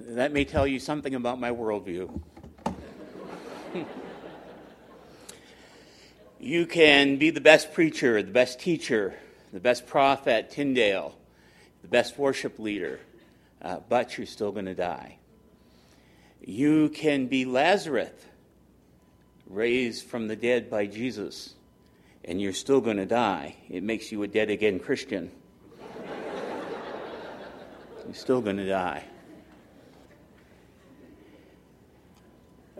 That may tell you something about my worldview. you can be the best preacher, the best teacher, the best prophet, Tyndale, the best worship leader, uh, but you're still going to die. You can be Lazarus, raised from the dead by Jesus, and you're still going to die. It makes you a dead again Christian. you're still going to die.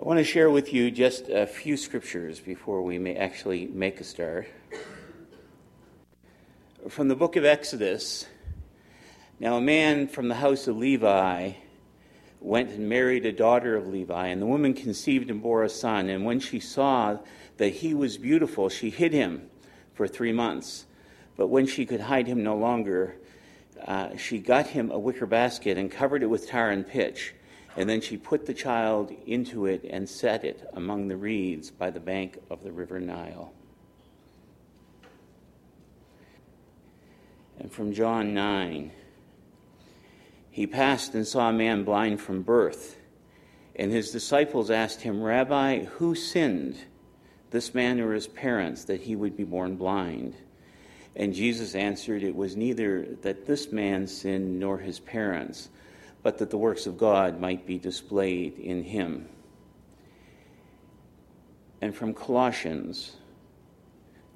Want to share with you just a few scriptures before we may actually make a start. From the book of Exodus, now a man from the house of Levi went and married a daughter of Levi, and the woman conceived and bore a son. And when she saw that he was beautiful, she hid him for three months. But when she could hide him no longer, uh, she got him a wicker basket and covered it with tar and pitch. And then she put the child into it and set it among the reeds by the bank of the river Nile. And from John 9, he passed and saw a man blind from birth. And his disciples asked him, Rabbi, who sinned, this man or his parents, that he would be born blind? And Jesus answered, It was neither that this man sinned nor his parents but that the works of God might be displayed in him. And from Colossians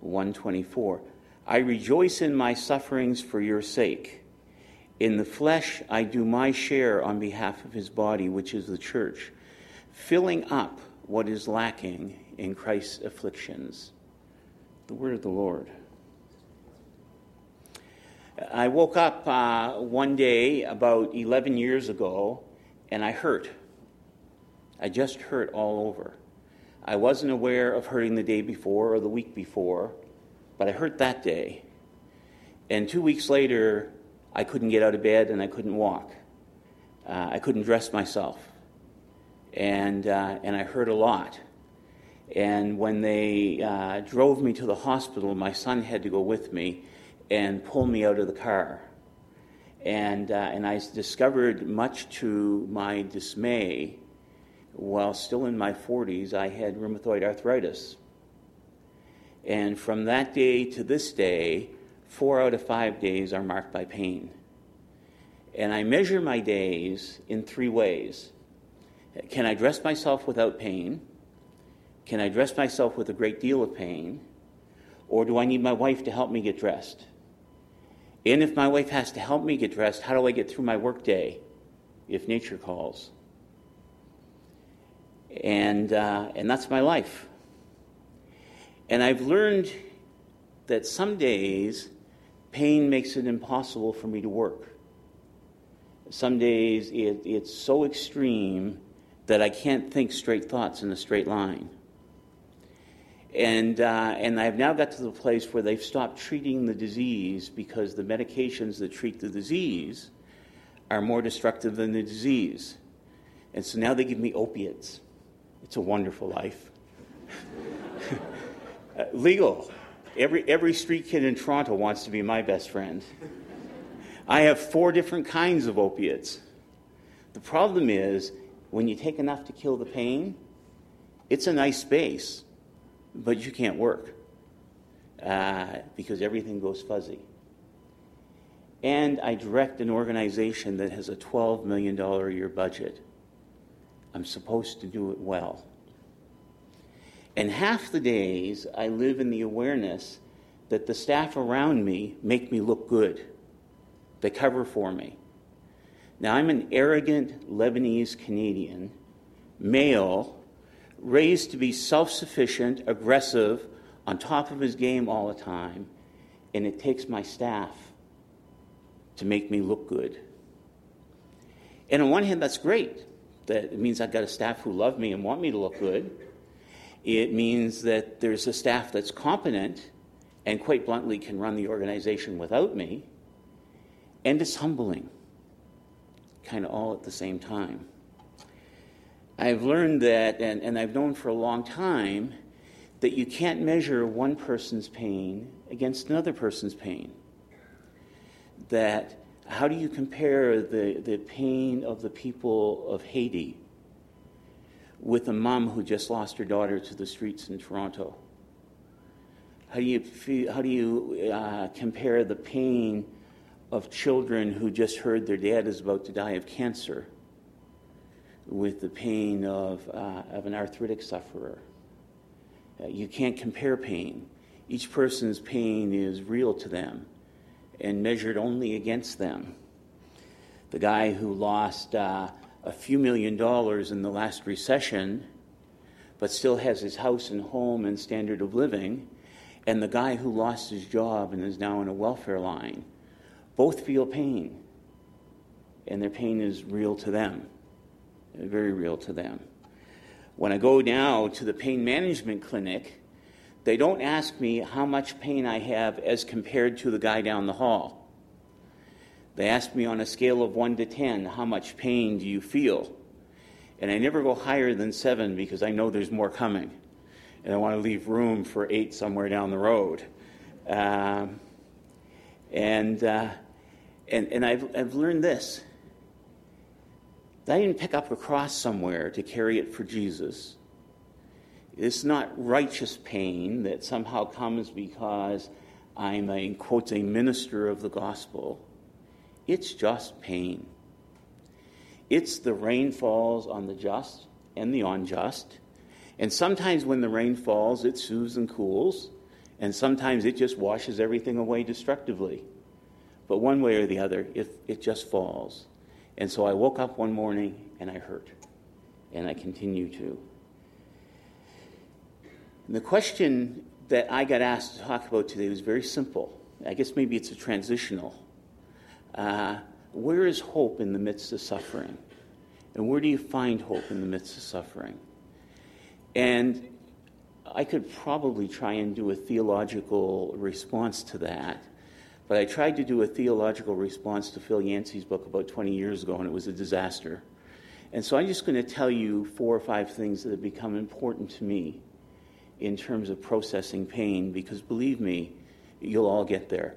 1:24, I rejoice in my sufferings for your sake. In the flesh I do my share on behalf of his body, which is the church, filling up what is lacking in Christ's afflictions. The word of the Lord. I woke up uh, one day about 11 years ago and I hurt. I just hurt all over. I wasn't aware of hurting the day before or the week before, but I hurt that day. And two weeks later, I couldn't get out of bed and I couldn't walk. Uh, I couldn't dress myself. And, uh, and I hurt a lot. And when they uh, drove me to the hospital, my son had to go with me and pull me out of the car. And, uh, and I discovered, much to my dismay, while still in my 40s, I had rheumatoid arthritis. And from that day to this day, four out of five days are marked by pain. And I measure my days in three ways Can I dress myself without pain? Can I dress myself with a great deal of pain? Or do I need my wife to help me get dressed? And if my wife has to help me get dressed, how do I get through my workday if nature calls? And, uh, and that's my life. And I've learned that some days pain makes it impossible for me to work. Some days it, it's so extreme that I can't think straight thoughts in a straight line. And, uh, and I've now got to the place where they've stopped treating the disease because the medications that treat the disease are more destructive than the disease. And so now they give me opiates. It's a wonderful life. uh, legal. Every, every street kid in Toronto wants to be my best friend. I have four different kinds of opiates. The problem is, when you take enough to kill the pain, it's a nice space but you can't work uh, because everything goes fuzzy. And I direct an organization that has a $12 million a year budget. I'm supposed to do it well. And half the days I live in the awareness that the staff around me make me look good. They cover for me. Now, I'm an arrogant Lebanese Canadian, male, raised to be self sufficient, aggressive, on top of his game all the time, and it takes my staff to make me look good. And on one hand, that's great. That it means I've got a staff who love me and want me to look good. It means that there's a staff that's competent and quite bluntly can run the organization without me. And it's humbling, kind of all at the same time. I've learned that, and, and I've known for a long time, that you can't measure one person's pain against another person's pain. That How do you compare the, the pain of the people of Haiti with a mom who just lost her daughter to the streets in Toronto? How do you, how do you uh, compare the pain of children who just heard their dad is about to die of cancer with the pain of, uh, of an arthritic sufferer? Uh, you can't compare pain. Each person's pain is real to them and measured only against them. The guy who lost uh, a few million dollars in the last recession, but still has his house and home and standard of living, and the guy who lost his job and is now in a welfare line, both feel pain. And their pain is real to them, very real to them. When I go now to the pain management clinic, they don't ask me how much pain I have as compared to the guy down the hall. They ask me on a scale of 1 to 10, how much pain do you feel? And I never go higher than 7 because I know there's more coming. And I want to leave room for 8 somewhere down the road. Um, and, uh, and, and I've, I've learned this I didn't pick up a cross somewhere to carry it for Jesus. It's not righteous pain that somehow comes because I'm a, quotes, a minister of the gospel. It's just pain. It's the rain falls on the just and the unjust. And sometimes when the rain falls, it soothes and cools. And sometimes it just washes everything away destructively. But one way or the other, it, it just falls. And so I woke up one morning and I hurt. And I continue to. And the question that I got asked to talk about today was very simple. I guess maybe it's a transitional. Uh, where is hope in the midst of suffering? And where do you find hope in the midst of suffering? And I could probably try and do a theological response to that, but I tried to do a theological response to Phil Yancey's book about 20 years ago, and it was a disaster. And so I'm just going to tell you four or five things that have become important to me in terms of processing pain, because believe me, you'll all get there.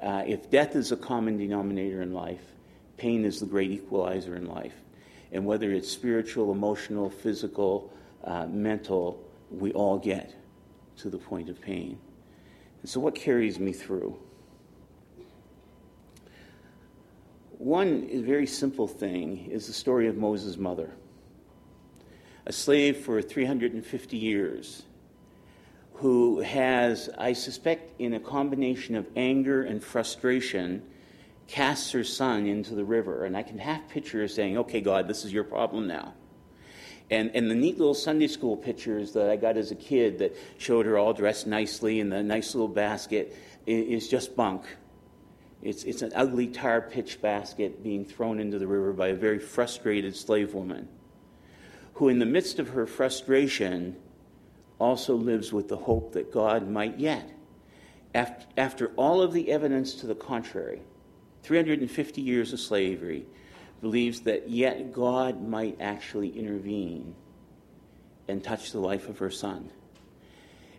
Uh, if death is a common denominator in life, pain is the great equalizer in life. And whether it's spiritual, emotional, physical, uh, mental, we all get to the point of pain. And so, what carries me through? One very simple thing is the story of Moses' mother. A slave for 350 years, who has, I suspect, in a combination of anger and frustration, casts her son into the river. And I can half picture her saying, Okay, God, this is your problem now. And, and the neat little Sunday school pictures that I got as a kid that showed her all dressed nicely in the nice little basket is just bunk. It's, it's an ugly tar pitch basket being thrown into the river by a very frustrated slave woman who, in the midst of her frustration, also lives with the hope that God might yet, after, after all of the evidence to the contrary, 350 years of slavery, believes that yet God might actually intervene and touch the life of her son.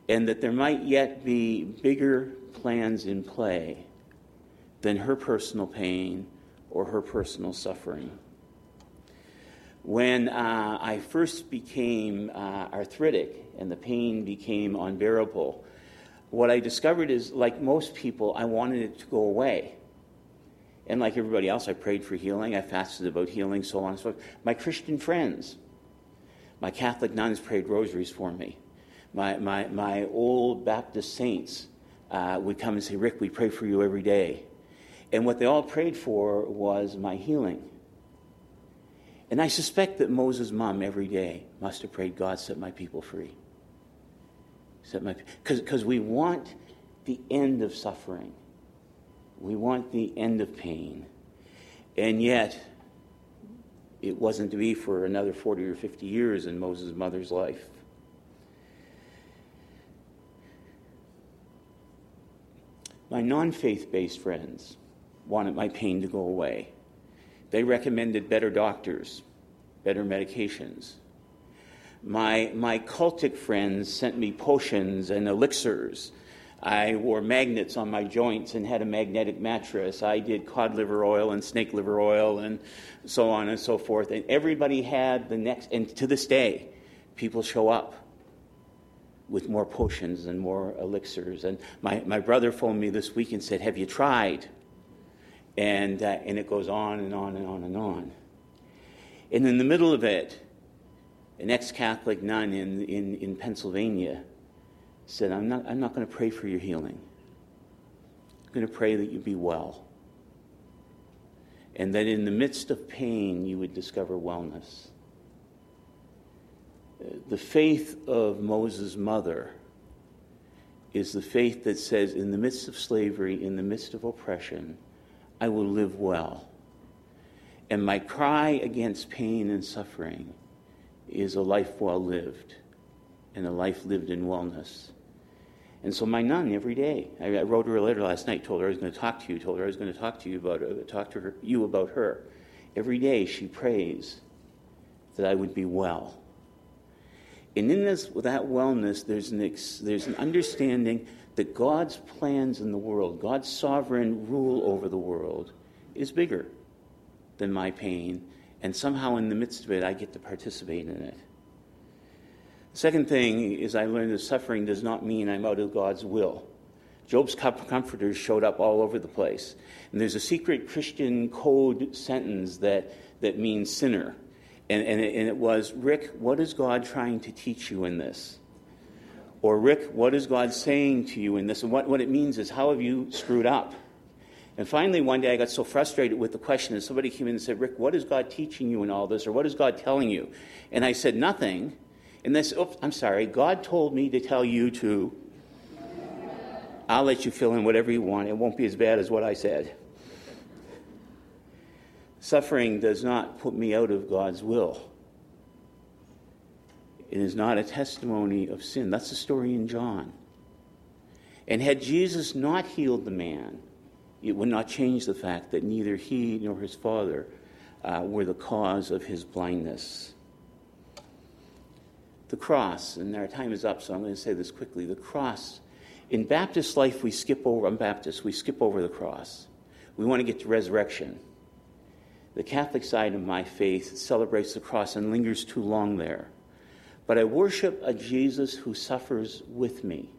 And that there might yet be bigger plans in play than her personal pain or her personal suffering. When uh, I first became uh, arthritic and the pain became unbearable, what I discovered is, like most people, I wanted it to go away. And like everybody else, I prayed for healing. I fasted about healing, so on and so forth. My Christian friends, my Catholic nuns prayed rosaries for me. My, my, my old Baptist saints uh, would come and say, Rick, we pray for you every day. And what they all prayed for was my healing. And I suspect that Moses' mom every day must have prayed, God, set my people free. Set my because we want the end of suffering. We want the end of pain. And yet, it wasn't to be for another 40 or 50 years in Moses' mother's life. My non faith based friends wanted my pain to go away. They recommended better doctors, better medications. My, my cultic friends sent me potions and elixirs I wore magnets on my joints and had a magnetic mattress. I did cod liver oil and snake liver oil and so on and so forth. And everybody had the next, and to this day, people show up with more potions and more elixirs. And my, my brother phoned me this week and said, Have you tried? And, uh, and it goes on and on and on and on. And in the middle of it, an ex Catholic nun in, in, in Pennsylvania said, I'm not, I'm not going to pray for your healing. I'm going to pray that you be well. And that in the midst of pain, you would discover wellness. The faith of Moses' mother is the faith that says, in the midst of slavery, in the midst of oppression, I will live well. And my cry against pain and suffering is a life well lived and a life lived in wellness. And so my nun every day, I, wrote her a letter last night, told her I was going to talk to you, told her I was going to talk to you about uh, talk to her, you about her. Every day she prays that I would be well. And in this, that wellness, there's an, ex, there's an understanding that God's plans in the world, God's sovereign rule over the world, is bigger than my pain. And somehow, in the midst of it, I get to participate in it. The Second thing is, I learned that suffering does not mean I'm out of God's will. Job's comforters showed up all over the place. And there's a secret Christian code sentence that, that means sinner. And, and, it, and it was, Rick, what is God trying to teach you in this? Or, Rick, what is God saying to you in this? And what, what it means is, how have you screwed up? And finally, one day I got so frustrated with the question that somebody came in and said, Rick, what is God teaching you in all this? Or what is God telling you? And I said, nothing. And they said, oops, I'm sorry, God told me to tell you to. I'll let you fill in whatever you want. It won't be as bad as what I said. Suffering does not put me out of God's will. It is not a testimony of sin. That's the story in John. And had Jesus not healed the man, it would not change the fact that neither he nor his father uh, were the cause of his blindness. The cross, and our time is up, so I'm going to say this quickly. The cross, in Baptist life, we skip over, I'm Baptist, we skip over the cross. We want to get to resurrection. The Catholic side of my faith celebrates the cross and lingers too long there. But I worship a Jesus who suffers with me,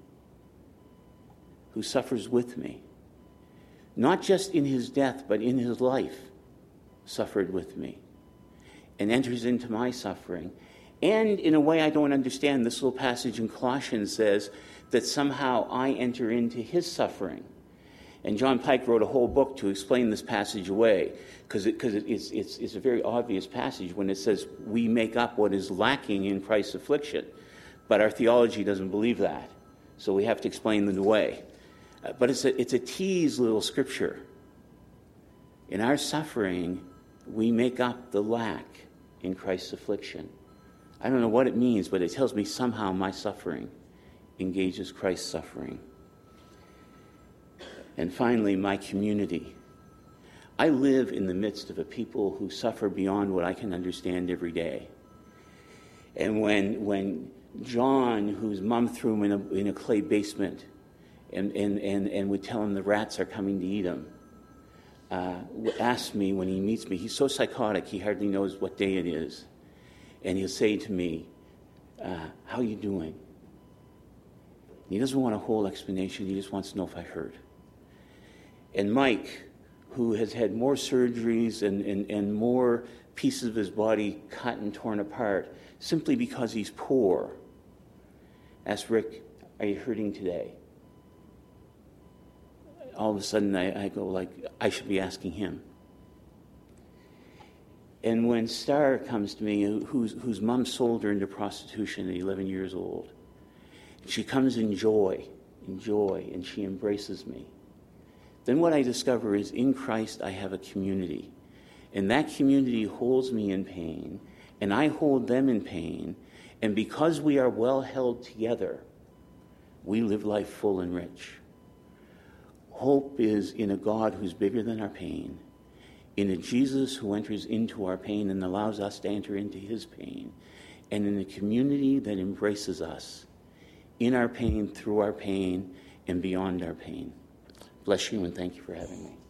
who suffers with me. Not just in his death, but in his life, suffered with me and enters into my suffering and in a way I don't understand, this little passage in Colossians says that somehow I enter into his suffering. And John Pike wrote a whole book to explain this passage away because it, it, it's, it's, it's a very obvious passage when it says we make up what is lacking in Christ's affliction. But our theology doesn't believe that. So we have to explain them away. Uh, but it's a, it's a tease little scripture. In our suffering, we make up the lack in Christ's affliction. I don't know what it means, but it tells me somehow my suffering engages Christ's suffering. And finally, my community. I live in the midst of a people who suffer beyond what I can understand every day. And when, when John, whose mom threw him in a, in a clay basement and, and, and, and would tell him the rats are coming to eat him, uh, asked me when he meets me, he's so psychotic he hardly knows what day it is and he'll say to me, uh, How are you doing? He doesn't want a whole explanation, he just wants to know if I heard. And Mike, who has had more surgeries and, and, and more pieces of his body cut and torn apart simply because he's poor, asked Rick, Are you hurting today? All of a sudden, I, I go like, I should be asking him. And when Star comes to me, whose, whose mom sold her into prostitution at 11 years old, she comes in joy, in joy, and she embraces me. Then what I discover is in Christ I have a community. And that community holds me in pain, and I hold them in pain. And because we are well held together, we live life full and rich. Hope is in a God who's bigger than our pain in a Jesus who enters into our pain and allows us to enter into his pain, and in a community that embraces us in our pain, through our pain, and beyond our pain. Bless you and thank you for having me.